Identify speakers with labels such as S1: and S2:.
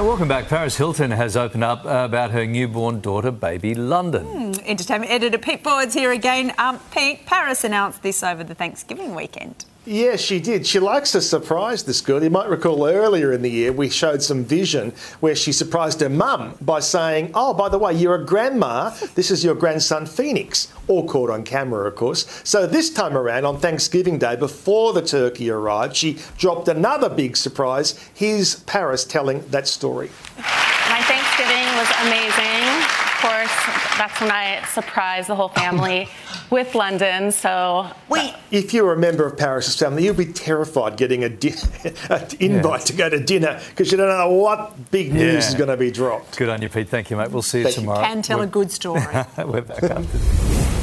S1: Welcome back. Paris Hilton has opened up about her newborn daughter, baby London.
S2: Mm, entertainment editor Pete Ford's here again. Um, Pete, Paris announced this over the Thanksgiving weekend.
S3: Yeah, she did. She likes to surprise this girl. You might recall earlier in the year we showed some vision where she surprised her mum by saying, Oh, by the way, you're a grandma. This is your grandson Phoenix. All caught on camera, of course. So this time around, on Thanksgiving Day, before the turkey arrived, she dropped another big surprise. Here's Paris telling that story.
S4: My Thanksgiving was amazing. Of course, that's when I surprised the whole family with London. So
S2: wait, uh,
S3: if you're a member of Paris's family, you'd be terrified getting a di- an invite yeah. to go to dinner because you don't know what big news yeah. is going to be dropped.
S1: Good on you, Pete. Thank you, mate. We'll see you
S3: Thank
S1: tomorrow.
S2: You can tell
S1: We're,
S2: a good story.
S1: We're back after.